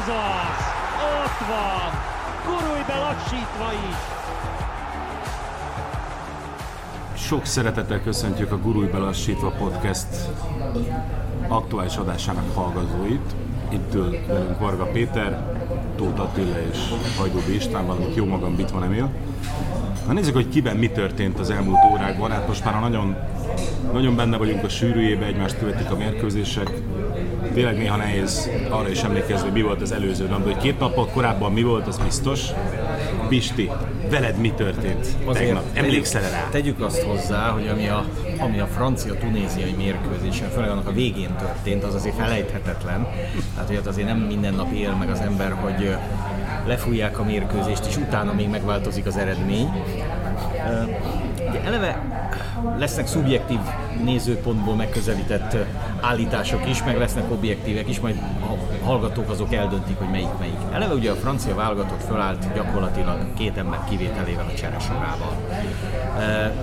Ez az! Ott van! Gurulj be lassítva is! Sok szeretettel köszöntjük a Gurulj Belassítva podcast aktuális adásának hallgatóit. Itt ül velünk Varga Péter, Tóth Attila és Hajdóbi István, valamint jó magam Bitvan Emil. Na nézzük, hogy kiben mi történt az elmúlt órákban. Hát most már nagyon, nagyon benne vagyunk a sűrűjébe, egymást követik a mérkőzések. Tényleg néha nehéz arra is emlékezni, hogy mi volt az előző nap, hogy két nappal korábban mi volt, az biztos. Pisti, veled mi történt tegnap? Emlékszel rá? Tegyük azt hozzá, hogy ami a, ami a francia-tunéziai mérkőzésen, főleg annak a végén történt, az azért felejthetetlen. Tehát, hogy ott azért nem minden nap él meg az ember, hogy lefújják a mérkőzést, és utána még megváltozik az eredmény. Ugye eleve lesznek szubjektív nézőpontból megközelített állítások is, meg lesznek objektívek is, majd hallgatók azok eldöntik, hogy melyik melyik. Eleve ugye a francia válogatott fölállt gyakorlatilag két ember kivételével a csere sorával.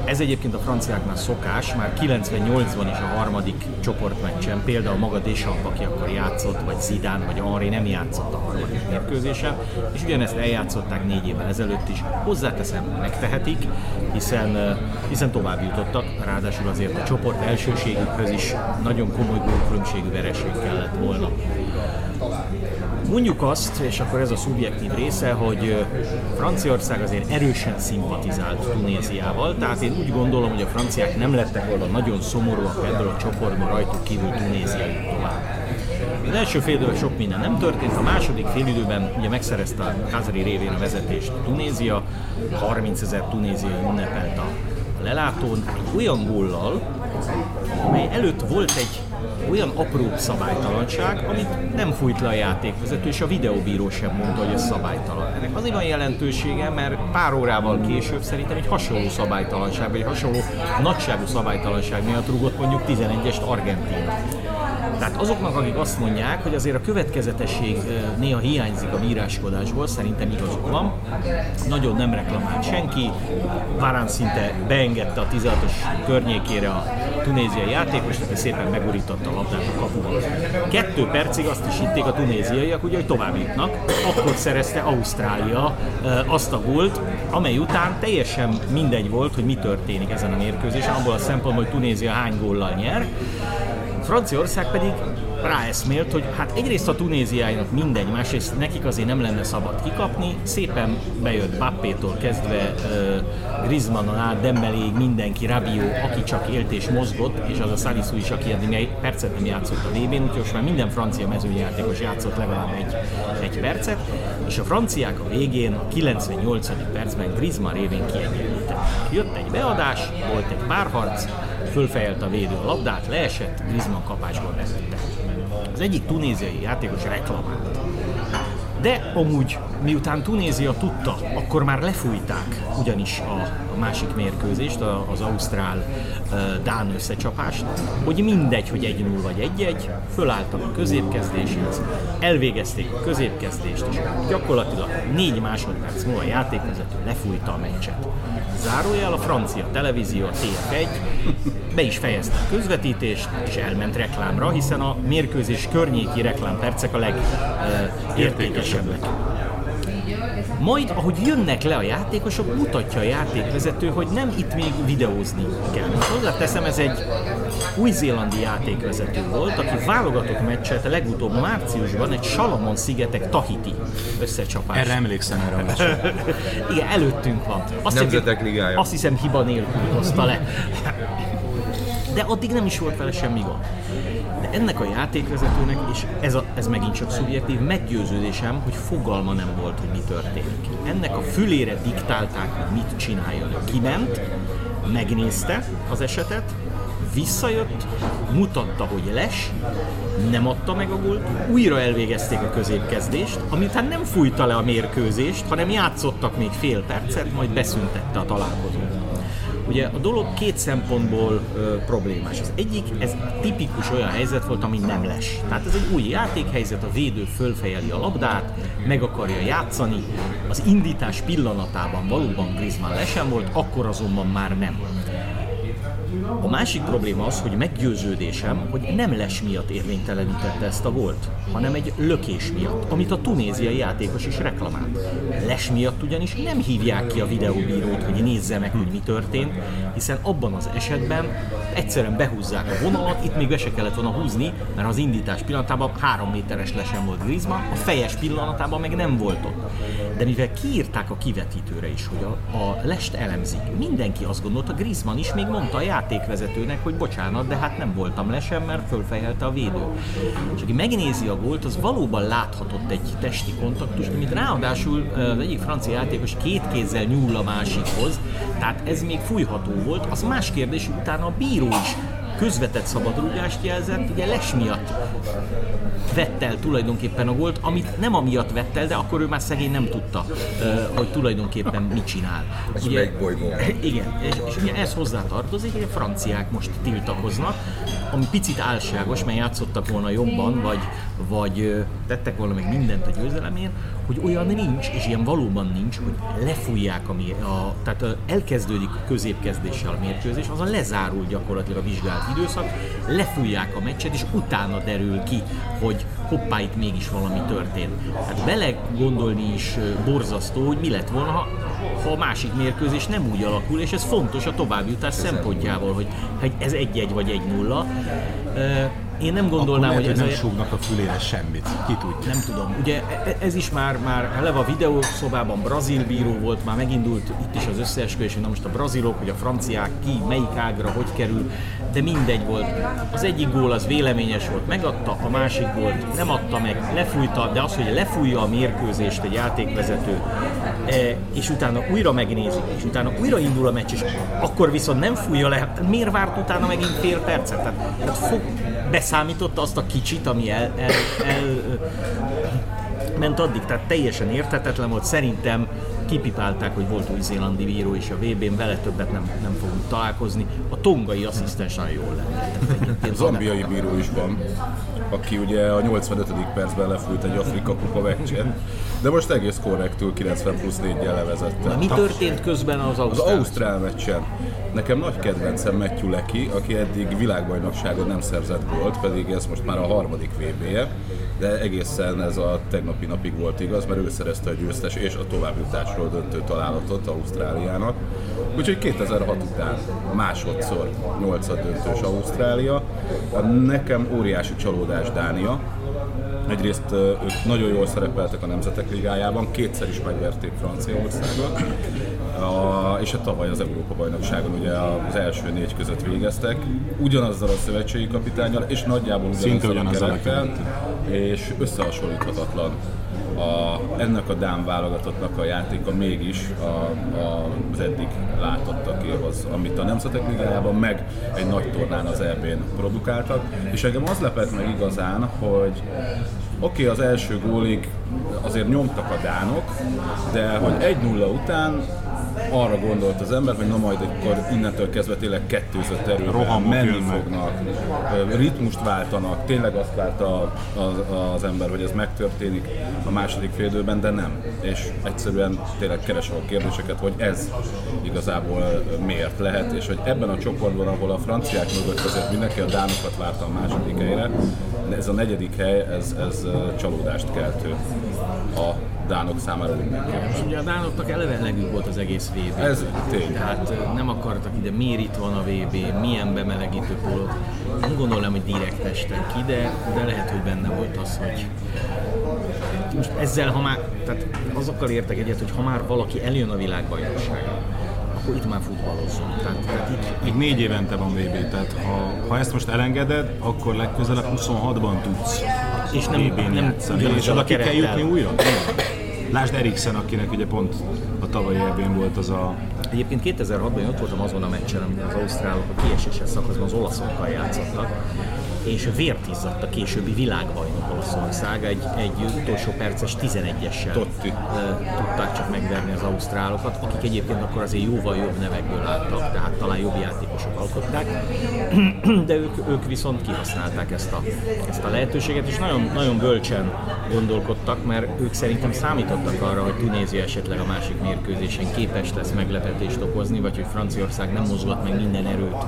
Ez egyébként a franciáknál szokás, már 98-ban is a harmadik csoportmeccsen, például maga Deschamps, aki akkor játszott, vagy Zidane, vagy Henri nem játszott a harmadik mérkőzésen, és ugyanezt eljátszották négy évvel ezelőtt is. Hozzáteszem, megtehetik, hiszen, hiszen tovább jutottak, ráadásul azért a csoport elsőségükhöz is nagyon komoly gólkülönbségű vereség kellett volna. Mondjuk azt, és akkor ez a szubjektív része, hogy Franciaország azért erősen szimpatizált Tunéziával, tehát én úgy gondolom, hogy a franciák nem lettek volna nagyon szomorúak ebből a csoportból rajtuk kívül Tunézia jut tovább. Az első fél időben sok minden nem történt, a második fél időben ugye megszerezte a Kazari révén a vezetést Tunézia, 30 ezer tunéziai ünnepelt a lelátón, egy olyan góllal, amely előtt volt egy olyan apró szabálytalanság, amit nem fújt le a játékvezető, és a videóbíró sem mondta, hogy ez szabálytalan. Ennek azért van jelentősége, mert pár órával később szerintem egy hasonló szabálytalanság, vagy egy hasonló nagyságú szabálytalanság miatt rúgott mondjuk 11-est Argentina. Tehát azoknak, akik azt mondják, hogy azért a következetesség néha hiányzik a bíráskodásból, szerintem igazuk van. Nagyon nem reklamált senki. Várán szinte beengedte a 16-os környékére a tunéziai játékos, aki szépen megurította a labdát a kapuban. Kettő percig azt is hitték a tunéziaiak, ugye, hogy tovább jutnak. Akkor szerezte Ausztrália azt a gólt, amely után teljesen mindegy volt, hogy mi történik ezen a mérkőzésen, abból a szempontból, hogy Tunézia hány góllal nyer. Franciaország pedig ráeszmélt, hogy hát egyrészt a Tunéziáinak mindegy, másrészt nekik azért nem lenne szabad kikapni. Szépen bejött Pappétól kezdve uh, Griezmannon át, Dembeléig mindenki, Rabiot, aki csak élt és mozgott, és az a Salisu is, aki eddig egy percet nem játszott a vb úgyhogy most már minden francia mezőnyjátékos játszott legalább egy, egy percet, és a franciák a végén, a 98. percben Griezmann révén kiegyenlített. Jött egy beadás, volt egy párharc, fölfejelt a védő a labdát, leesett, Griezmann kapásból vezette. Az egyik tunéziai játékos reklamált. De amúgy, miután Tunézia tudta, akkor már lefújták ugyanis a, a másik mérkőzést, a, az Ausztrál-Dán összecsapást, hogy mindegy, hogy 1-0 vagy 1-1, fölálltak a középkezdéshez, elvégezték a középkezdést, és gyakorlatilag 4 másodperc múlva a játékvezető lefújta a meccset. Zárójel a francia televízió, a TF1 be is fejezte a közvetítést, és elment reklámra, hiszen a mérkőzés környéki reklámpercek a legértékesebbek. Majd, ahogy jönnek le a játékosok, mutatja a játékvezető, hogy nem itt még videózni kell. Hozzáteszem, ez egy új-zélandi játékvezető volt, aki válogatott meccset legutóbb márciusban egy Salomon szigetek Tahiti összecsapás. Erre emlékszem erre a Igen, előttünk van. Azt Nemzetek ligája. Azt hiszem hiba nélkül hozta le. De addig nem is volt vele semmi gond. De ennek a játékvezetőnek, és ez, a, ez megint csak szubjektív, meggyőződésem, hogy fogalma nem volt, hogy mi történik. Ennek a fülére diktálták, hogy mit csináljon. Kiment, megnézte az esetet, visszajött, mutatta, hogy les, nem adta meg a gólt, újra elvégezték a középkezdést, amitán nem fújta le a mérkőzést, hanem játszottak még fél percet, majd beszüntette a találkozót. Ugye a dolog két szempontból ö, problémás. Az egyik, ez tipikus olyan helyzet volt, ami nem les. Tehát ez egy új játékhelyzet, a védő fölfejeli a labdát, meg akarja játszani. Az indítás pillanatában valóban Griezmann lesen volt, akkor azonban már nem. A másik probléma az, hogy meggyőződésem, hogy nem les miatt érvénytelenítette ezt a volt, hanem egy lökés miatt, amit a tunéziai játékos is reklamált. Les miatt ugyanis nem hívják ki a videóbírót, hogy nézze meg, hogy mi történt, hiszen abban az esetben egyszerűen behúzzák a vonalat, itt még be se kellett volna húzni, mert az indítás pillanatában három méteres lesen volt Griezmann, a fejes pillanatában meg nem volt ott. De mivel kiírták a kivetítőre is, hogy a, a lest elemzik, mindenki azt gondolta, Griezmann is még mondta a játékvezetőnek, hogy bocsánat, de hát nem voltam lesen, mert fölfejelte a védő. És aki megnézi a gólt, az valóban láthatott egy testi kontaktust, amit ráadásul az egyik francia játékos két kézzel nyúl a másikhoz, tehát ez még fújható volt. Az más kérdés, utána a bíró is közvetett szabadrúgást jelzett, ugye Les miatt vett el tulajdonképpen a gólt, amit nem amiatt vett el, de akkor ő már szegény nem tudta, hogy tulajdonképpen mit csinál. Ez ugye, igen, és, és ugye ez hozzá tartozik, hogy a franciák most tiltakoznak, ami picit álságos, mert játszottak volna jobban, vagy, vagy tettek volna meg mindent a győzelemért, hogy olyan nincs, és ilyen valóban nincs, hogy lefújják, ami a, tehát elkezdődik a középkezdéssel a mérkőzés, azon lezárul gyakorlatilag a vizsgált időszak, lefújják a meccset, és utána derül ki, hogy hoppá, itt mégis valami történt. Hát bele gondolni is borzasztó, hogy mi lett volna, ha, ha a másik mérkőzés nem úgy alakul, és ez fontos a továbbjutás szempontjából, hogy, hogy ez egy-egy vagy egy-nulla. Én nem gondolnám, lehet, hogy ez nem a... súgnak a fülére semmit. Ki tudja. Nem tudom. Ugye e- ez is már, már eleve a videószobában brazil bíró volt, már megindult itt is az összeesküvés, hogy na most a brazilok, hogy a franciák ki, melyik ágra, hogy kerül, de mindegy volt. Az egyik gól az véleményes volt, megadta, a másik gólt nem adta meg, lefújta, de az, hogy lefújja a mérkőzést egy játékvezető, e, és utána újra megnézi, és utána újra indul a meccs, és akkor viszont nem fújja le, hát miért várt utána megint fél percet? Tehát, tehát fog, beszámította azt a kicsit, ami el, el, el ment addig, tehát teljesen érthetetlen volt. Szerintem kipipálták, hogy volt új-zélandi bíró is a VB-n, vele többet nem, nem fogunk találkozni. A tongai asszisztens nagyon jól lenne. Zambiai bíró is van, aki ugye a 85. percben lefújt egy Afrika kupa meccset, de most egész korrektül 90 plusz 4-jel levezette. Na, mi történt közben az Az Ausztrál? Ausztrál meccsen nekem nagy kedvencem Matthew Lecky, aki eddig világbajnokságon nem szerzett gólt, pedig ez most már a harmadik VB-je, de egészen ez a tegnapi napig volt igaz, mert ő szerezte a győztes és a továbbjutásról döntő találatot Ausztráliának. Úgyhogy 2006 után másodszor nyolcad döntős Ausztrália. Nekem óriási csalódás Dánia, Egyrészt ők nagyon jól szerepeltek a Nemzetek Ligájában, kétszer is megverték Franciaországot, a, és a tavaly az Európa-bajnokságon ugye az első négy között végeztek, ugyanazzal a szövetségi kapitányjal, és nagyjából Szinte ugyanazzal a ugyanazzal a kerettel, és összehasonlíthatatlan a, ennek a Dán válogatottnak a játéka mégis a, a, az eddig látottakéhoz, amit a Nemzetek Ligájában meg egy nagy tornán az EB-n produkáltak, és engem az lepett meg igazán, hogy oké, okay, az első gólig azért nyomtak a dánok, de hogy 1-0 után arra gondolt az ember, hogy na majd akkor innentől kezdve tényleg kettőzött erővel Rohamok menni jönnek. fognak, ritmust váltanak, tényleg azt várta az, az ember, hogy ez megtörténik a második félidőben, de nem. És egyszerűen tényleg keresem a kérdéseket, hogy ez igazából miért lehet, és hogy ebben a csoportban, ahol a franciák mögött azért mindenki a dánokat várta a második helyre, ez a negyedik hely, ez, ez csalódást keltő a dánok számára mindenképpen. És ugye a dánoknak eleve elegük volt az egész VB. Ez tény. Tehát nem akartak ide, miért itt van a VB, milyen bemelegítő pólót. Nem gondolom, hogy direkt estek ki, de, de lehet, hogy benne volt az, hogy most ezzel, ha már, tehát azokkal értek egyet, hogy ha már valaki eljön a világbajnokságra, akkor itt már futballozzon. Tehát, tehát itt, Még négy évente van VB, tehát ha, ha ezt most elengeded, akkor legközelebb 26-ban tudsz és nem, VB-n nem játszani. És oda ki kell jutni újra? Lásd Eriksen, akinek ugye pont a tavalyi ebben volt az a... Egyébként 2006-ban én ott voltam azon a meccsen, amikor az ausztrálok a kieséses szakaszban az olaszokkal játszottak, és vért izzadt a későbbi világbajnok Olaszország, egy, egy utolsó perces 11-essel Totti. tudták csak megverni az ausztrálokat, akik egyébként akkor azért jóval jobb nevekből álltak, tehát talán jobb játékosok alkották, de ők, ők viszont kihasználták ezt a, ezt a lehetőséget, és nagyon, nagyon bölcsen gondolkodtak, mert ők szerintem számítottak arra, hogy Tunézia esetleg a másik mérkőzésen képes lesz meglepetést okozni, vagy hogy Franciaország nem mozgat meg minden erőt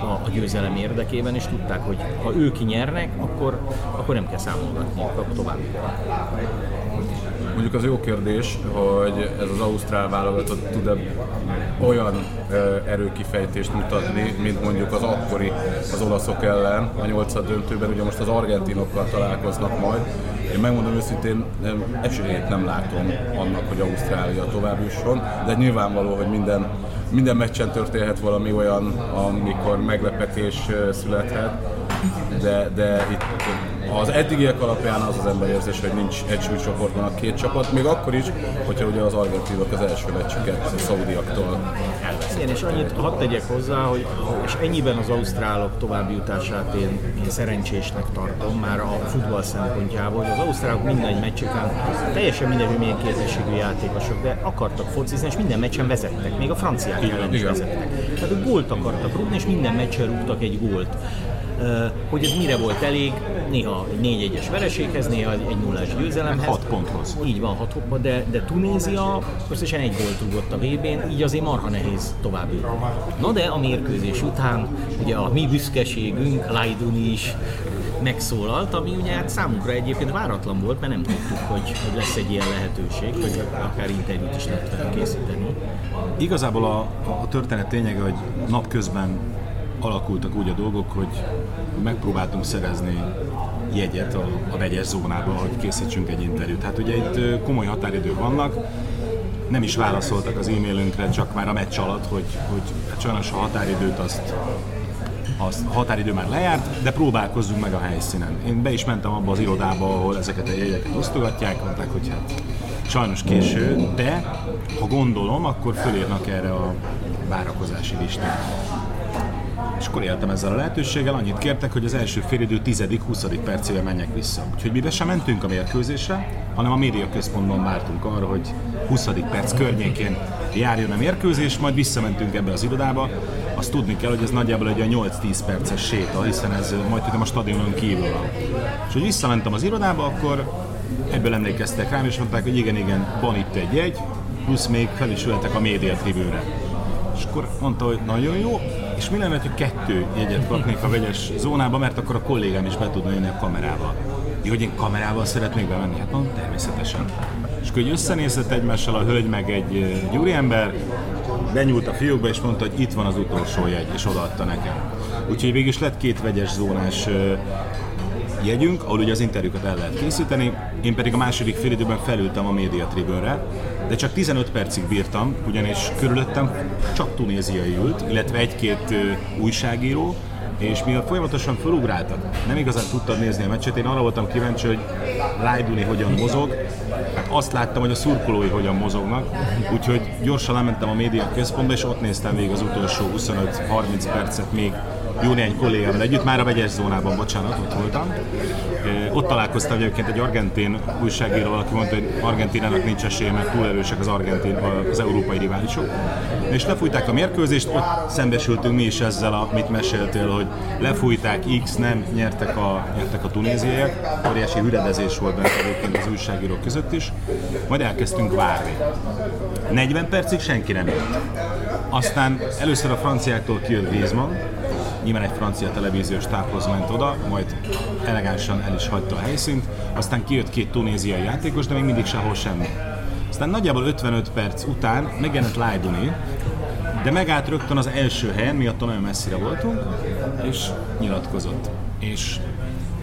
a, a győzelem érdekében, és tudták, hogy ha ők nyernek, akkor, akkor nem kell számolgatni tovább. Mondjuk az jó kérdés, hogy ez az ausztrál válogatott tud-e olyan erőkifejtést mutatni, mint mondjuk az akkori az olaszok ellen a nyolcad döntőben, ugye most az argentinokkal találkoznak majd. Én megmondom őszintén, esélyét nem látom annak, hogy Ausztrália tovább jusson, de nyilvánvaló, hogy minden, minden meccsen történhet valami olyan, amikor meglepetés születhet, de, de itt az eddigiek alapján az az emberérzés, hogy nincs egy súlycsoportban a két csapat, még akkor is, hogyha ugye az argentinok az első meccsüket a szaudiaktól. Igen, és annyit hadd tegyek hozzá, hogy és ennyiben az ausztrálok további jutását én, én szerencsésnek tartom már a futball szempontjából, hogy az ausztrálok minden meccsükön teljesen mindegy, hogy milyen képességű játékosok, de akartak focizni, és minden meccsen vezettek, még a franciák ellen is vezettek. Tehát ők gólt akartak rúgni, és minden meccsen rúgtak egy gólt hogy ez mire volt elég, néha egy 4 1 es vereséghez, néha egy 0 győzelemhez. 6 ponthoz. Így van, 6 ponthoz, de, de Tunézia összesen egy gólt rúgott a VB-n, így azért marha nehéz tovább jutni. Na de a mérkőzés után ugye a mi büszkeségünk, Lajduni is megszólalt, ami ugye hát számunkra egyébként váratlan volt, mert nem tudtuk, hogy, hogy lesz egy ilyen lehetőség, hogy akár interjút is lehet készíteni. Igazából a, a történet lényege, hogy napközben alakultak úgy a dolgok, hogy megpróbáltunk szerezni jegyet a, a vegyes zónába, hogy készítsünk egy interjút. Hát ugye itt komoly határidők vannak, nem is válaszoltak az e-mailünkre, csak már a meccs alatt, hogy, hogy hát sajnos a határidőt azt az a határidő már lejárt, de próbálkozzunk meg a helyszínen. Én be is mentem abba az irodába, ahol ezeket a jegyeket osztogatják, mondták, hogy hát sajnos késő, de ha gondolom, akkor fölírnak erre a várakozási listát és akkor éltem ezzel a lehetőséggel, annyit kértek, hogy az első félidő 10.-20. percével menjek vissza. Úgyhogy mi be sem mentünk a mérkőzésre, hanem a média központban vártunk arra, hogy 20. perc környékén járjon a mérkőzés, majd visszamentünk ebbe az irodába. Azt tudni kell, hogy ez nagyjából egy 8-10 perces séta, hiszen ez majd tudom a stadionon kívül van. És hogy visszamentem az irodába, akkor ebből emlékeztek rám, és mondták, hogy igen, igen, van itt egy jegy, plusz még fel is a média tribűre. És akkor mondta, hogy nagyon jó, és mi lenne, hogy kettő jegyet kapnék a vegyes zónába, mert akkor a kollégám is be tudna jönni a kamerával. Jó, hogy én kamerával szeretnék bemenni? Hát mondom, természetesen. És akkor összenézett egymással a hölgy meg egy, egy úriember, benyúlt a fiókba és mondta, hogy itt van az utolsó jegy, és odaadta nekem. Úgyhogy végig is lett két vegyes zónás jegyünk, ahol ugye az interjúkat el lehet készíteni, én pedig a második fél időben felültem a média tribőnre, de csak 15 percig bírtam, ugyanis körülöttem csak tunéziai ült, illetve egy-két újságíró, és mivel folyamatosan felugráltak, nem igazán tudtad nézni a meccset, én arra voltam kíváncsi, hogy Lajduni hogyan mozog, hát azt láttam, hogy a szurkolói hogyan mozognak, úgyhogy gyorsan lementem a média központba, és ott néztem végig az utolsó 25-30 percet még jó néhány kollégával együtt, már a vegyes zónában, bocsánat, ott voltam. Ott találkoztam egyébként egy argentin újságíró, aki mondta, hogy Argentinának nincs esélye, mert túl erősek az argentin, az európai riválisok. És lefújták a mérkőzést, ott szembesültünk mi is ezzel, amit meséltél, hogy lefújták, X nem, nyertek a, nyertek a tunéziaiak. Óriási hüredezés volt benne egyébként az újságírók között is. Majd elkezdtünk várni. 40 percig senki nem jött. Aztán először a franciáktól kijött Griezmann, nyilván egy francia televíziós táphoz ment oda, majd elegánsan el is hagyta a helyszínt, aztán kijött két tunéziai játékos, de még mindig sehol semmi. Aztán nagyjából 55 perc után megjelent Lajduni, de megállt rögtön az első helyen, miatt nagyon messzire voltunk, és nyilatkozott. És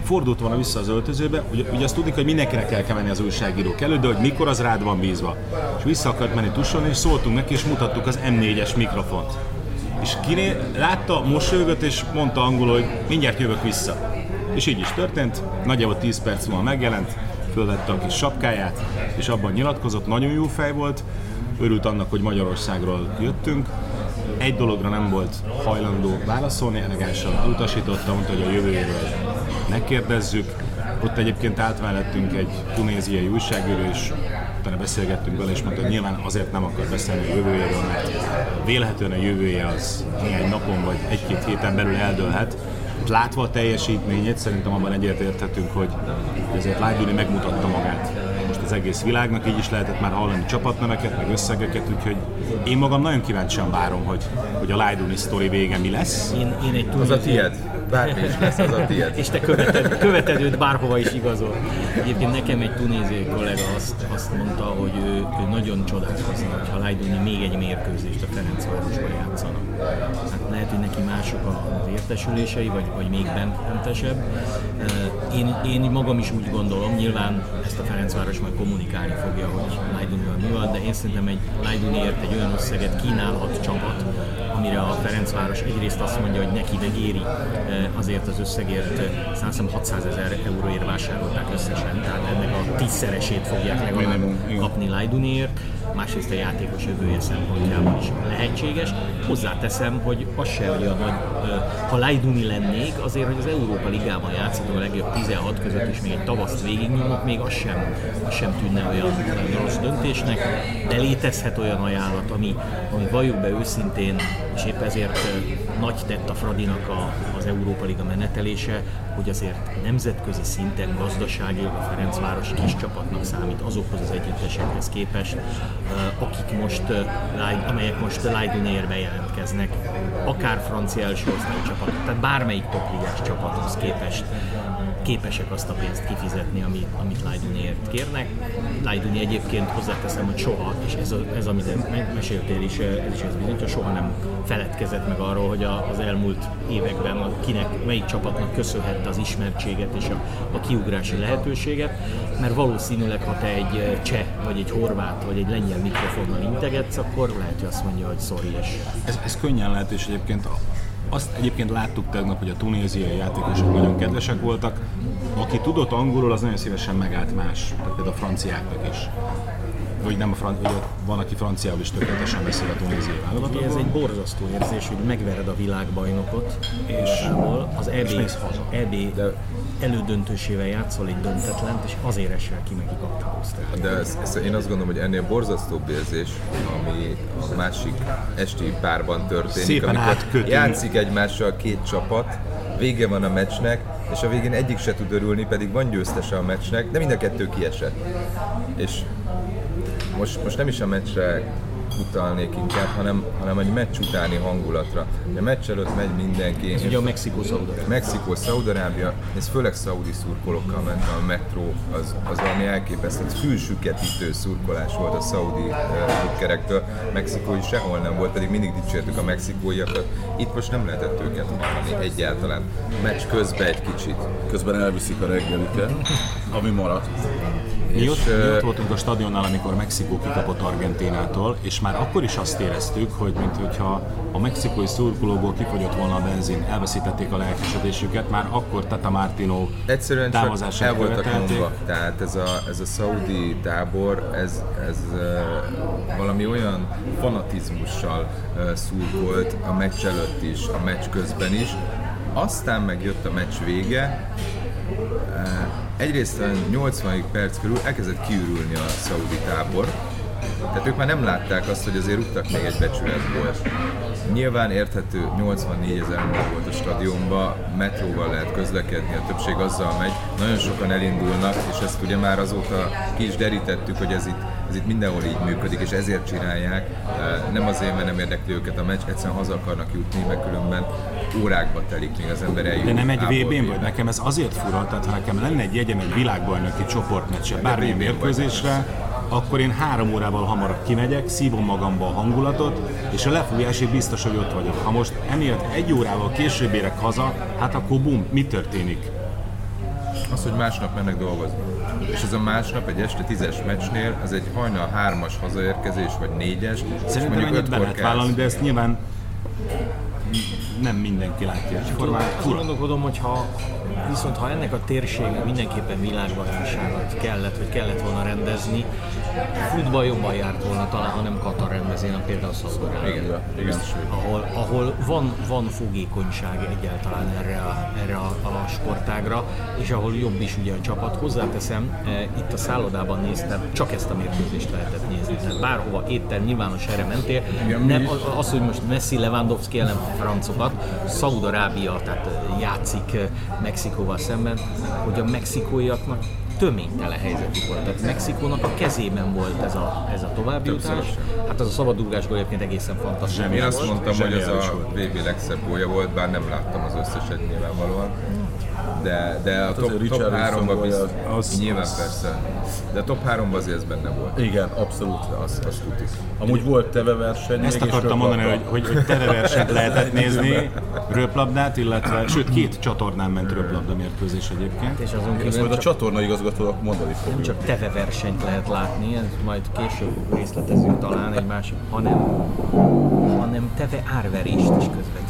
fordult volna vissza az öltözőbe, ugye, ugye azt tudni, hogy mindenkinek kell menni az újságírók előtt, de hogy mikor az rád van bízva. És vissza akart menni tusolni, és szóltunk neki, és mutattuk az M4-es mikrofont és kiné látta, mosolygott, és mondta angolul, hogy mindjárt jövök vissza. És így is történt, nagyjából 10 perc múlva megjelent, fölvette a kis sapkáját, és abban nyilatkozott, nagyon jó fej volt, örült annak, hogy Magyarországról jöttünk, egy dologra nem volt hajlandó válaszolni, elegánsan utasította, mondta, hogy a jövőjéről megkérdezzük. Ott egyébként állt mellettünk egy tunéziai újságíró, és utána beszélgettünk vele, és mondta, hogy nyilván azért nem akar beszélni a jövőjéről, mert vélhetően a jövője az néhány napon vagy egy-két héten belül eldőlhet. Látva a teljesítményét, szerintem abban egyetérthetünk, hogy azért Lájduni megmutatta magát az egész világnak, így is lehetett már hallani csapatneveket, meg összegeket, úgyhogy én magam nagyon kíváncsian várom, hogy, hogy a Lájduni sztori vége mi lesz. Én, én egy Az a tied. Bármi is lesz, az a tied. és te követed, követed őt bárhova is igazol. Egyébként nekem egy tunéziai kollega azt, azt mondta, hogy ő, ő nagyon csodálkozna, ha Lajduni még egy mérkőzést a Ferencvárosban játszana. Hát lehet, hogy neki mások az értesülései, vagy, vagy még bentesebb. Én, én magam is úgy gondolom, nyilván ezt a Ferencváros majd kommunikálni fogja, hogy Lajdunival mi van, de én szerintem egy Lajduniért egy olyan összeget kínálhat csapat, amire a Ferencváros egyrészt azt mondja, hogy neki megéri azért az összegért 10600 ezer euróért vásárolták összesen, tehát ennek a tízszeresét fogják legalább kapni Lajduniért, másrészt a játékos jövője szempontjából is lehetséges. Hozzáteszem, hogy az se olyan nagy, ö, ha Lajduni lennék, azért, hogy az Európa Ligában játszhatom a legjobb 16 között, és még egy tavaszt végignyomok, még az sem, az sem tűnne olyan, olyan rossz döntésnek, de létezhet olyan ajánlat, ami, ami valljuk be őszintén, és épp ezért nagy tett a Fradinak a, az Európa Liga menetelése, hogy azért nemzetközi szinten gazdaságilag a Ferencváros kis csapatnak számít azokhoz az együttesekhez képest, akik most, amelyek most Lajdunérbe jelentkeznek, akár francia első osztályú csapat, tehát bármelyik topligás csapathoz képest képesek azt a pénzt kifizetni, amit, amit Lajduniért kérnek. Lajduni egyébként hozzáteszem, hogy soha, és ez, a, ez amit me- meséltél is, ez is ez bizonyítja, soha nem feledkezett meg arról, hogy a, az elmúlt években a, kinek, melyik csapatnak köszönhette az ismertséget és a, a kiugrási lehetőséget, mert valószínűleg, ha te egy eh, cseh, vagy egy horvát, vagy egy lengyel mikrofonnal integetsz, akkor lehet, hogy azt mondja, hogy sorry, és Ez, ez könnyen lehet, és egyébként a- azt egyébként láttuk tegnap, hogy a tunéziai játékosok nagyon kedvesek voltak. Aki tudott angolul, az nagyon szívesen megállt más, tehát például a franciáknak is. Vagy nem a fran- vagy van, aki franciául is tökéletesen beszél a tunéziai Ugye ez egy borzasztó érzés, hogy megvered a világbajnokot, és az EB, és mész haza. EB elődöntősével játszol egy döntetlent, és azért esel ki neki kapta De ez, ez, én azt gondolom, hogy ennél borzasztóbb érzés, ami a másik esti párban történik, Szépen amikor átkötünk. játszik egymással két csapat, vége van a meccsnek, és a végén egyik se tud örülni, pedig van győztese a meccsnek, de mind a kettő kiesett. És most, most nem is a meccsre utalnék inkább, hanem, hanem egy meccs utáni hangulatra. A meccs előtt megy mindenki. Ez ugye a Mexikó Szaudarábia. Mexikó, Szaudarábia, ez főleg szaudi szurkolókkal ment a metró, az, az valami elképesztő, fülsüketítő szurkolás volt a szaudi uh, drukkerektől. Mexikói sehol nem volt, pedig mindig dicsértük a mexikóiakat. Itt most nem lehetett őket hallani egyáltalán. Meccs közben egy kicsit. Közben elviszik a reggeliket, ami maradt. Mi ott, És, mi ö, ott voltunk a stadionnál, amikor Mexikó kikapott Argentinától, és már akkor is azt éreztük, hogy mintha a mexikói szurkolóból kifogyott volna a benzin, elveszítették a lelkesedésüket, már akkor Tata Martino Egyszerűen távozását el voltak nyomva. Tehát ez a, ez a szaudi tábor, ez, ez uh, valami olyan fanatizmussal uh, szurkolt a meccs előtt is, a meccs közben is. Aztán megjött a meccs vége, uh, egyrészt a 80. perc körül elkezdett kiürülni a szaudi tábor, tehát ők már nem látták azt, hogy azért rúgtak még egy becsületból. Nyilván érthető, 84 ezer ember volt a stadionban, metróval lehet közlekedni, a többség azzal megy. Nagyon sokan elindulnak, és ezt ugye már azóta ki is derítettük, hogy ez itt, ez itt mindenhol így működik, és ezért csinálják. Nem azért, mert nem érdekli őket a meccs, egyszerűen haza akarnak jutni, mert különben órákba telik, míg az ember eljut. De nem egy VB-n B-be. vagy? Nekem ez azért fura, tehát ha nekem lenne egy jegyem egy világbajnoki csoportmeccse, bármilyen mérkőzésre, akkor én három órával hamarabb kimegyek, szívom magamba a hangulatot, és a lefújásig biztos, hogy ott vagyok. Ha most emiatt egy órával később érek haza, hát akkor bum, mi történik? Az, hogy másnap mennek dolgozni. És ez a másnap egy este tízes meccsnél, ez egy hajnal hármas hazaérkezés, vagy négyes, Szerintem mondjuk ennyit be lehet vállalni, de ezt nyilván nem mindenki látja egyformán. Fura. gondolkodom, hogy ha, viszont ha ennek a térségnek mindenképpen világbajnokságot kellett, vagy kellett volna rendezni, futball jobban járt volna talán, ha nem Katar rendezének például Szaudarábia. Igen, igen. Ahol, ahol van, van fogékonyság egyáltalán erre a, erre a, a sportágra, és ahol jobb is ugye a csapat. Hozzáteszem, eh, itt a szállodában néztem, csak ezt a mérkőzést lehetett nézni. Tehát bárhova étterem, nyilvános erre mentél. Igen, nem, az, hogy most Messi, Lewandowski ellen francokat, Szaudarábia, tehát eh, játszik eh, Mexikóval szemben, hogy a mexikóiaknak töménytelen helyzetük volt. Tehát Mexikónak a kezében volt ez a, ez a továbbjutás. Hát az a szabadrugás gól egyébként egészen fantasztikus. Én azt volt. mondtam, hogy ez Zseniális a VB legszebb gólja volt, bár nem láttam az összeset nyilvánvalóan. De, de a Hát top, top Richarlison 3-ban gólja biztos, az- az- nyilván az- persze. De a top 3-ban azért ez benne volt. Igen, abszolút. Az, az tuti. Amúgy volt teve verseny. Ezt akartam mondani, hogy, hogy, hogy tereversenyt lehetett nézni, röplabdát, illetve, sőt két csatornán ment röplabda mérkőzés egyébként. És azon kívül majd a csak, csatorna igazgatónak mondani nem fogjuk. csak teve versenyt lehet látni, ez majd később részletezünk talán egy másik, hanem, hanem teve árverést is közvetítenek.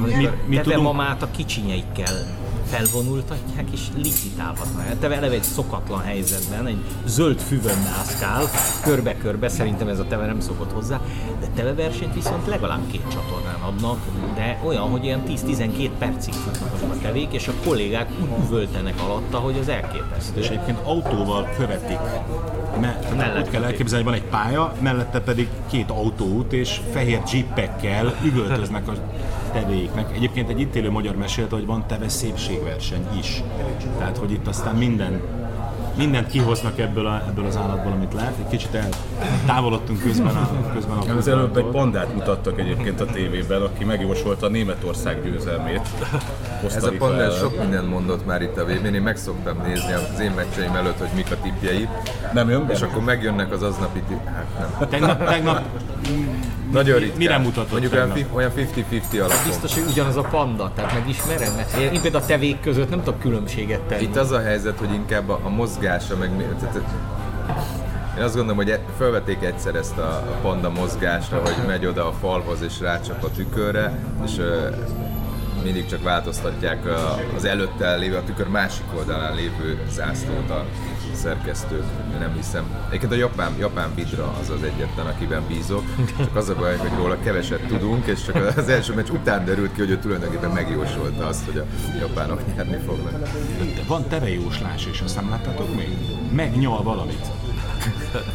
Mi, mi teve tudunk, mamát a kicsinyeikkel felvonultatják és licitálhatnak. Hát Teve eleve egy szokatlan helyzetben, egy zöld füvön mászkál, körbe-körbe, szerintem ez a teve nem szokott hozzá, de teve versenyt viszont legalább két csatornán adnak, de olyan, hogy ilyen 10-12 percig futnak azok a tevék, és a kollégák úgy üvöltenek alatta, hogy az elképesztő. és egyébként autóval követik. Me, tehát Mellett úgy kell elképzelni, hogy van egy pálya, mellette pedig két autóút, és fehér jeepekkel üvöltöznek a tevéiknek. Egyébként egy itt élő magyar mesélte, hogy van teve szépségverseny is. Tehát, hogy itt aztán minden mindent kihoznak ebből, a, ebből az állatból, amit lehet. Egy kicsit eltávolodtunk közben a, közben a Az előbb egy pandát mutattak egyébként a tévében, aki megjósolta a Németország győzelmét. Ez a pandás ellen. sok mindent mondott már itt a VB-n, én meg szoktam nézni az én meccseim előtt, hogy mik a tippjei, Nem jön be? és akkor megjönnek az aznapi tipp... Hát nem. Tegnap, tegnap Nagyon ritkán. mire mutatott Mondjuk olyan fi- olyan 50-50 alapon. Biztos, hogy ugyanaz a panda, tehát megismered, mert én például a tevék között nem tudok különbséget tenni. Itt az a helyzet, hogy inkább a, a mozgása, meg tehát, én azt gondolom, hogy e- felvették egyszer ezt a, panda mozgásra, hogy megy oda a falhoz és rácsap a tükörre, és mindig csak változtatják az előtte lévő, a tükör másik oldalán lévő zászlót a szerkesztők. Nem hiszem. Egyébként a japán, japán vidra az az egyetlen, akiben bízok. Csak az a baj, hogy róla keveset tudunk, és csak az első meccs után derült ki, hogy ő tulajdonképpen megjósolta azt, hogy a japánok nyerni fognak. Van tevejóslás is, azt nem láttátok még? Megnyal valamit.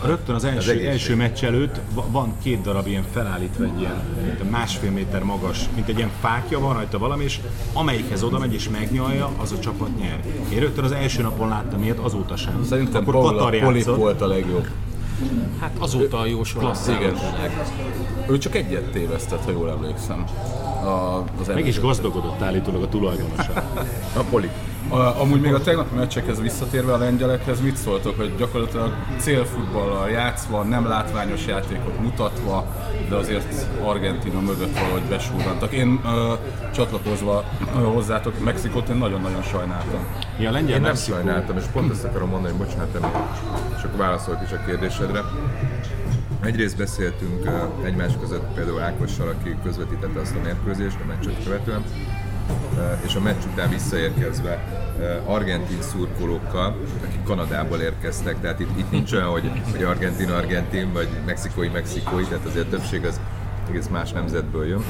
Rögtön az első, egészség. első meccs előtt va- van két darab ilyen felállítva egy ilyen mint másfél méter magas, mint egy ilyen fákja, van rajta valami, és amelyikhez oda megy és megnyalja, az a csapat nyer. Én rögtön az első napon láttam ilyet, azóta sem. Szerintem Akkor Paula Polip volt a legjobb. Hát azóta a jósolás Igen. Ő csak egyet tévesztett, ha jól emlékszem. A, az Meg is gazdagodott állítólag a tulajdonosa. A poli. A, amúgy még a tegnapi meccsekhez visszatérve a lengyelekhez mit szóltok, hogy gyakorlatilag célfutballal játszva, nem látványos játékot mutatva, de azért Argentina mögött valahogy besúrrantak. Én ö, csatlakozva ö, hozzátok, Mexikót én nagyon-nagyon sajnáltam. Ja, a lengyel Én nem Mexikó- sajnáltam, és pont ezt akarom mondani, bocsánat, Emi, és akkor válaszolok is a kérdésedre. Egyrészt beszéltünk egymás között például Ákossal, aki közvetítette azt a mérkőzést a meccset követően, és a meccs után visszaérkezve uh, argentin szurkolókkal, akik Kanadából érkeztek, tehát itt, itt nincs olyan, hogy, hogy argentin-argentin, vagy mexikói-mexikói, tehát azért a többség az egész más nemzetből jön.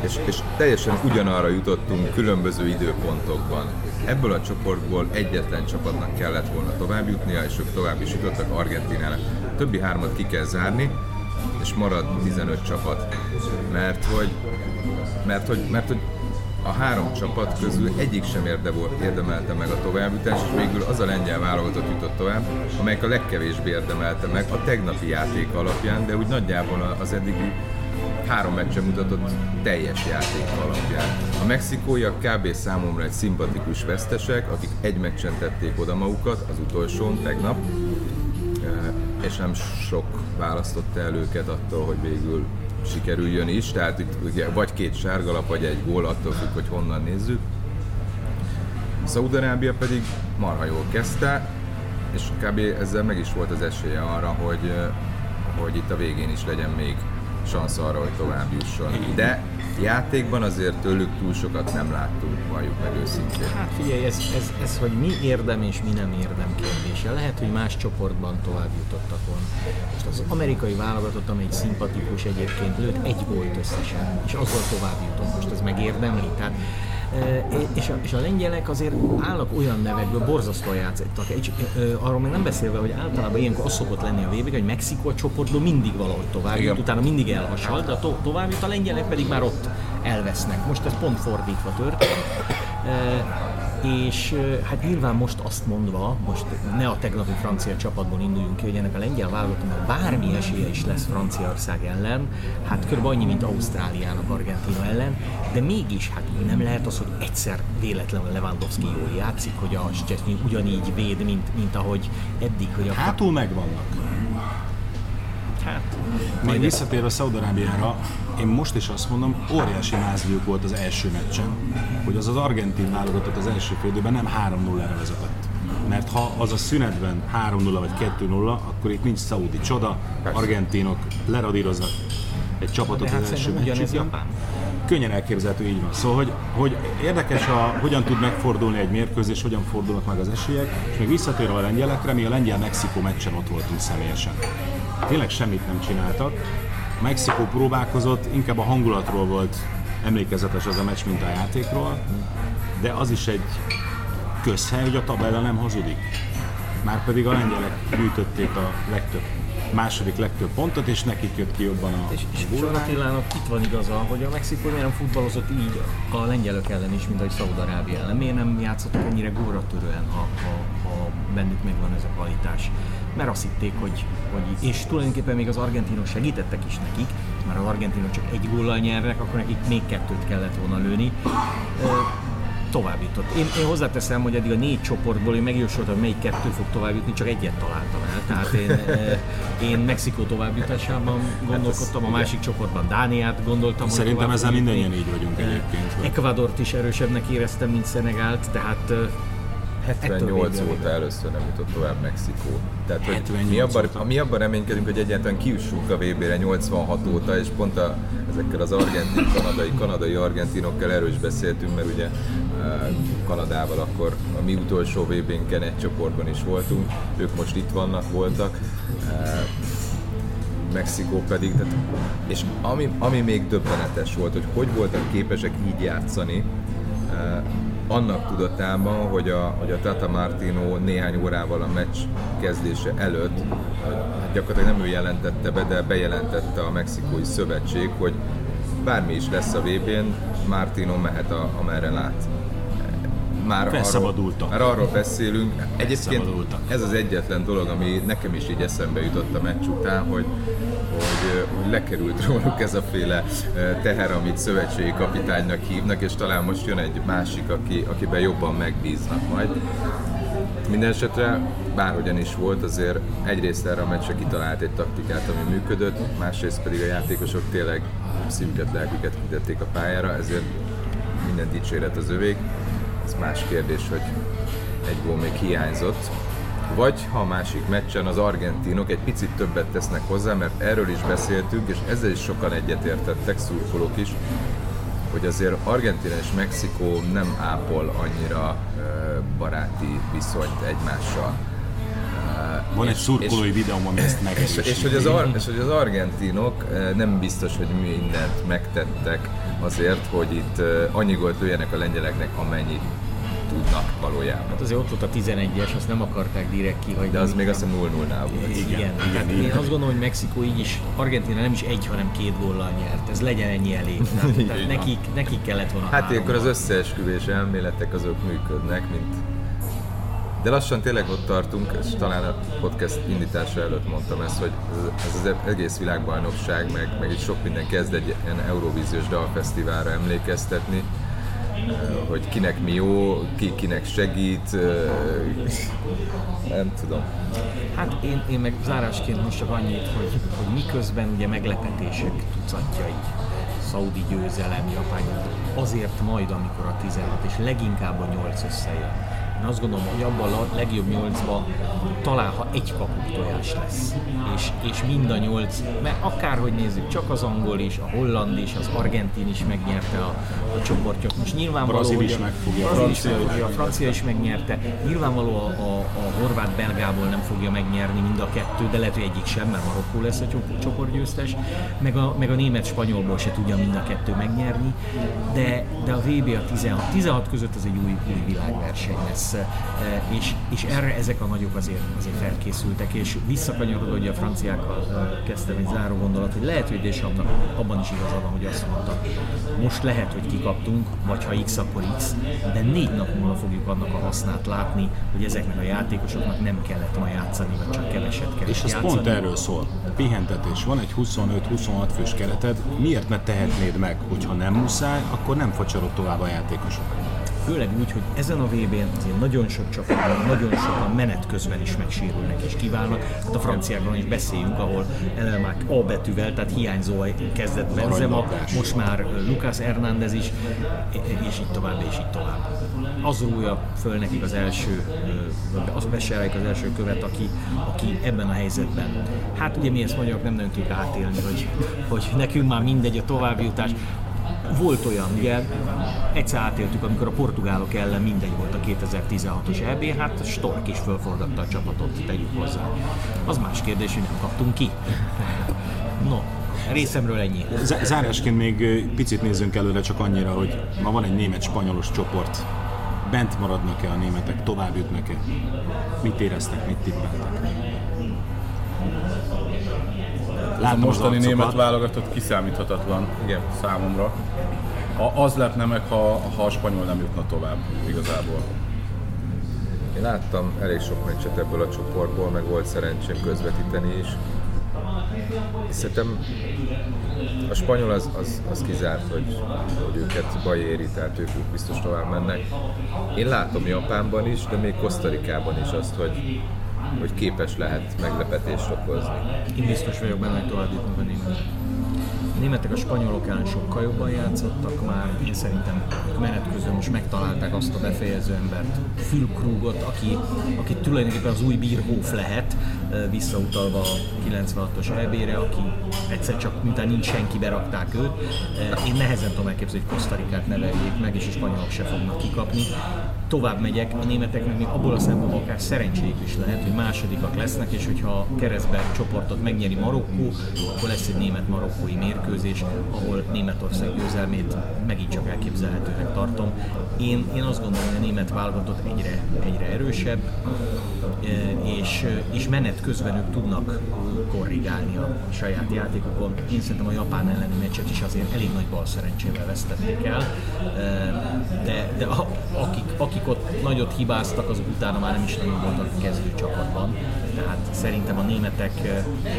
és, és teljesen ugyanarra jutottunk különböző időpontokban. Ebből a csoportból egyetlen csapatnak kellett volna tovább jutnia, és ők tovább is jutottak Argentinának. A többi hármat ki kell zárni, és marad 15 csapat. Mert hogy, mert hogy, mert hogy a három csapat közül egyik sem érde, érdemelte meg a továbbjutást, és végül az a lengyel válogatott jutott tovább, amelyik a legkevésbé érdemelte meg a tegnapi játék alapján, de úgy nagyjából az eddigi három meccsen mutatott teljes játék alapján. A mexikóiak kb. számomra egy szimpatikus vesztesek, akik egy meccsen tették oda magukat, az utolsón, tegnap, és nem sok választotta el őket attól, hogy végül sikerüljön is, tehát itt ugye vagy két sárgalap, vagy egy gól, attól függ, hogy honnan nézzük. Szaudarábia pedig marha jól kezdte, és kb. ezzel meg is volt az esélye arra, hogy, hogy itt a végén is legyen még szansz arra, hogy tovább jusson. De játékban azért tőlük túl sokat nem láttunk, valljuk meg őszintén. Hát figyelj, ez, ez, ez, hogy mi érdem és mi nem érdem kérdése. Lehet, hogy más csoportban tovább jutottak volna. Most az amerikai válogatott, amely szimpatikus egyébként, lőtt egy gólt összesen, és azzal tovább jutott. Most ez megérdemli. Tehát és a, és a lengyelek azért állnak olyan nevekből, borzasztóan játszottak. És, arról még nem beszélve, hogy általában ilyenkor az szokott lenni a vb hogy Mexikó a csoportból mindig valahogy tovább jut, utána mindig elhasalt, de a to- tovább jut, a lengyelek pedig már ott elvesznek. Most ez pont fordítva történt és hát nyilván most azt mondva, most ne a tegnapi francia csapatból induljunk ki, hogy ennek a lengyel válogatottnak bármi esélye is lesz Franciaország ellen, hát kb. annyi, mint Ausztráliának Argentina ellen, de mégis hát nem lehet az, hogy egyszer véletlenül Lewandowski jól játszik, hogy a Szczesny ugyanígy véd, mint, mint ahogy eddig, hogy a... Hátul megvannak. Még visszatérve Szaudarábiára, én most is azt mondom, óriási mázliuk volt az első meccsen, hogy az az argentin válogatott az első félidőben nem 3-0-ra vezetett. Mert ha az a szünetben 3-0 vagy 2-0, akkor itt nincs szaudi csoda, argentinok leradíroznak egy csapatot hát az első meccsükön. Könnyen elképzelhető, így van. Szóval, hogy, hogy érdekes, a, hogyan tud megfordulni egy mérkőzés, hogyan fordulnak meg az esélyek, és még visszatérve a lengyelekre, mi a lengyel-mexikó meccsen ott voltunk személyesen. Tényleg semmit nem csináltak. Mexikó próbálkozott, inkább a hangulatról volt emlékezetes az a meccs, mint a játékról, de az is egy közhely, hogy a tabella nem hazudik. Márpedig a lengyelek gyűjtötték a legtöbb, második legtöbb pontot, és nekik jött ki jobban a És, és. Attilának itt van igaza, hogy a Mexikó miért nem futballozott így a lengyelök ellen is, mint ahogy Szaúd-Arábia ellen. Miért nem játszottak ennyire góra törően, ha, ha, ha bennük megvan ez a kvalitás. Mert azt hitték, hogy, hogy és tulajdonképpen még az argentinok segítettek is nekik, mert az argentinok csak egy góllal nyernek, akkor nekik még kettőt kellett volna lőni. Ö, tovább jutott. Én, én hozzáteszem, hogy eddig a négy csoportból én megjósoltam, melyik kettő fog tovább jutni, csak egyet találtam el. Tehát én, eh, én Mexikó továbbjutásában gondolkodtam, a másik csoportban Dániát gondoltam. hogy Szerintem ezzel mindannyian így vagyunk egyébként. hogy- Ecuadort is erősebbnek éreztem, mint Szenegált, tehát eh, 78 Ettől óta először nem jutott tovább Mexikó. Tehát, hogy 78 mi abban, mi abban reménykedünk, hogy egyáltalán kiussunk a VB-re 86 óta, és pont a, ezekkel az argentin, kanadai, kanadai argentinokkal erről is beszéltünk, mert ugye eh, Kanadával akkor a mi utolsó VB-nken egy csoportban is voltunk, ők most itt vannak, voltak. Eh, Mexikó pedig, tehát, és ami, ami még döbbenetes volt, hogy hogy voltak képesek így játszani, eh, annak tudatában, hogy a, hogy a Tata Martino néhány órával a meccs kezdése előtt, hát gyakorlatilag nem ő jelentette be, de bejelentette a mexikói szövetség, hogy bármi is lesz a VB-n, Martino mehet a, amerre lát. Már Felszabadultak. Arról, már arról beszélünk. Egyébként ez az egyetlen dolog, ami nekem is így eszembe jutott a meccs után, hogy, hogy, hogy lekerült róluk ez a féle eh, teher, amit szövetségi kapitánynak hívnak, és talán most jön egy másik, aki, akiben jobban megbíznak majd. Minden esetre, bárhogyan is volt, azért egyrészt erre a meccsre kitalált egy taktikát, ami működött, másrészt pedig a játékosok tényleg szívüket, lelküket kitették a pályára, ezért minden dicséret az övék. Ez más kérdés, hogy egy gól még hiányzott. Vagy ha a másik meccsen az argentinok egy picit többet tesznek hozzá, mert erről is beszéltünk, és ezzel is sokan egyetértettek, szurkolók is, hogy azért Argentina és Mexikó nem ápol annyira baráti viszonyt egymással. Van egy és- szurkolói és- videóm, ami ezt És, megerősíti. és, hogy az ar- és hogy az argentinok nem biztos, hogy mindent megtettek azért, hogy itt annyi gólt lőjenek a lengyeleknek, amennyit tudnak valójában. hát azért ott volt a 11-es, azt nem akarták direkt kihagyni. De az még azt hiszem 0-0-nál volt. Igen, igen, igen, Én azt gondolom, hogy Mexikó így is, Argentina nem is egy, hanem két góllal nyert. Ez legyen ennyi elég. Tehát, nekik, nekik kellett volna Hát ilyenkor az összeesküvés elméletek azok működnek, mint... De lassan tényleg ott tartunk, és talán a podcast indítása előtt mondtam ezt, hogy ez az egész világbajnokság, meg, meg itt sok minden kezd egy ilyen Eurovíziós dalfesztiválra emlékeztetni, eh, hogy kinek mi jó, ki kinek segít, eh, nem tudom. Hát én, én meg zárásként most csak annyit, hogy, hogy miközben ugye meglepetések tucatjai, szaudi győzelem, japán azért majd, amikor a 16 és leginkább a 8 összejön, Én azt gondolom, hogy abban a legjobb nyolcban talán ha egy kapuk tojás lesz. És, és mind a nyolc, mert akárhogy nézzük, csak az angol is, a holland is, az argentin is megnyerte a, a csoportját. Most nyilvánvaló, Brazil is megfogja, Brazil is francia is. megfogja, a francia is megnyerte. Nyilvánvaló a, a, a horvát belgából nem fogja megnyerni mind a kettő, de lehet, hogy egyik sem, mert Marokkó lesz a csop- csoportgyőztes, meg a, meg a német spanyolból se tudja mind a kettő megnyerni, de, de a VB a 16, 16 között az egy új, új világverseny lesz, E, és, és erre ezek a nagyok azért, azért felkészültek, és visszakanyarodva, hogy a franciákkal e, kezdtem egy záró gondolat, hogy lehet, hogy Desampnak abban is igaza van, hogy azt mondta, most lehet, hogy kikaptunk, vagy ha X, akkor X, de négy nap múlva fogjuk annak a hasznát látni, hogy ezeknek a játékosoknak nem kellett ma játszani, vagy csak keveset kellett És ez játszani. pont erről szól. Pihentetés. Van egy 25-26 fős kereted, miért ne tehetnéd meg, hogyha nem muszáj, akkor nem facsarod tovább a játékosok. Főleg úgy, hogy ezen a VB-n azért nagyon sok csapatban, nagyon sokan menet közben is megsérülnek és kiválnak. Hát a franciákról is beszéljünk, ahol elemek A betűvel, tehát hiányzó kezdett Benzema, most már Lucas Hernández is, és így tovább, és így tovább. Az rúja föl nekik az első, az vesereik az első követ, aki, aki ebben a helyzetben. Hát ugye mi ezt magyarok nem nagyon tudjuk átélni, hogy, hogy nekünk már mindegy a továbbjutás. Volt olyan, ugye, egyszer átéltük, amikor a portugálok ellen mindegy volt a 2016-os EB, hát Stork is fölforgatta a csapatot, tegyük hozzá. Az más kérdés, hogy nem kaptunk ki. No, részemről ennyi. Zárásként még picit nézzünk előre csak annyira, hogy ma van egy német-spanyolos csoport. Bent maradnak-e a németek, tovább jutnak-e? Mit éreztek, mit tippeltek? A Látom az mostani német válogatott kiszámíthatatlan Igen. számomra. A, az lepne meg, ha, ha a spanyol nem jutna tovább igazából. Én láttam elég sok meccset ebből a csoportból, meg volt szerencsém közvetíteni is. És Szerintem a spanyol az, az, az kizárt, hogy, hogy őket baj éri, tehát ők, ők biztos tovább mennek. Én látom Japánban is, de még Kosztarikában is azt, hogy, hogy képes lehet meglepetést okozni. Én biztos vagyok benne, hogy tovább jutnak a németek. A németek a spanyolok ellen sokkal jobban játszottak már, én szerintem menet közben most megtalálták azt a befejező embert, Fülkrugot, aki, aki tulajdonképpen az új Bierhof lehet, eh, visszautalva a 96-os EB-re, aki egyszer csak, mintha nincs senki, berakták őt. Én nehezen tudom elképzelni, hogy Kosztarikát neveljék meg, és a spanyolok se fognak kikapni. Tovább megyek, a németeknek még abból a szempontból akár szerencséjük is lehet, hogy másodikak lesznek, és hogyha a keresztberg csoportot megnyeri Marokkó, akkor lesz egy német-marokkói mérkőzés, ahol Németország győzelmét megint csak elképzelhetőnek tartom. Én, én azt gondolom, hogy a német válogatott egyre, egyre erősebb, eh, és, és menet közben ők tudnak korrigálni a saját játékukon. Én szerintem a japán elleni meccset is azért elég nagy bal szerencsével vesztették el, Eh, de, de a, akik, akik ott nagyot hibáztak, azok utána már nem is nagyon voltak kezdő csapatban. Tehát szerintem a németek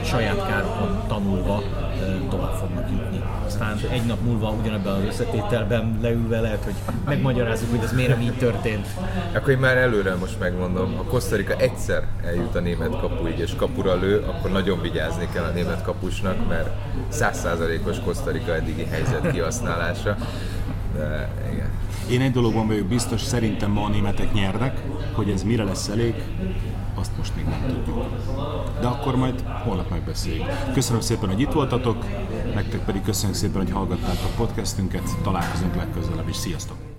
saját károkon tanulva tovább fognak jutni. Aztán egy nap múlva ugyanebben az összetételben leülve lehet, hogy megmagyarázzuk, hogy ez miért nem így történt. Akkor én már előre most megmondom, ha Kosztarika egyszer eljut a német kapuig és kapura lő, akkor nagyon vigyázni kell a német kapusnak, mert százszázalékos Kosztarika eddigi helyzet kihasználása. De igen. Én egy dologban vagyok biztos, szerintem ma a németek nyernek, hogy ez mire lesz elég, azt most még nem tudjuk. De akkor majd holnap megbeszéljük. Köszönöm szépen, hogy itt voltatok, nektek pedig köszönjük szépen, hogy hallgattátok a podcastünket, találkozunk legközelebb is, sziasztok!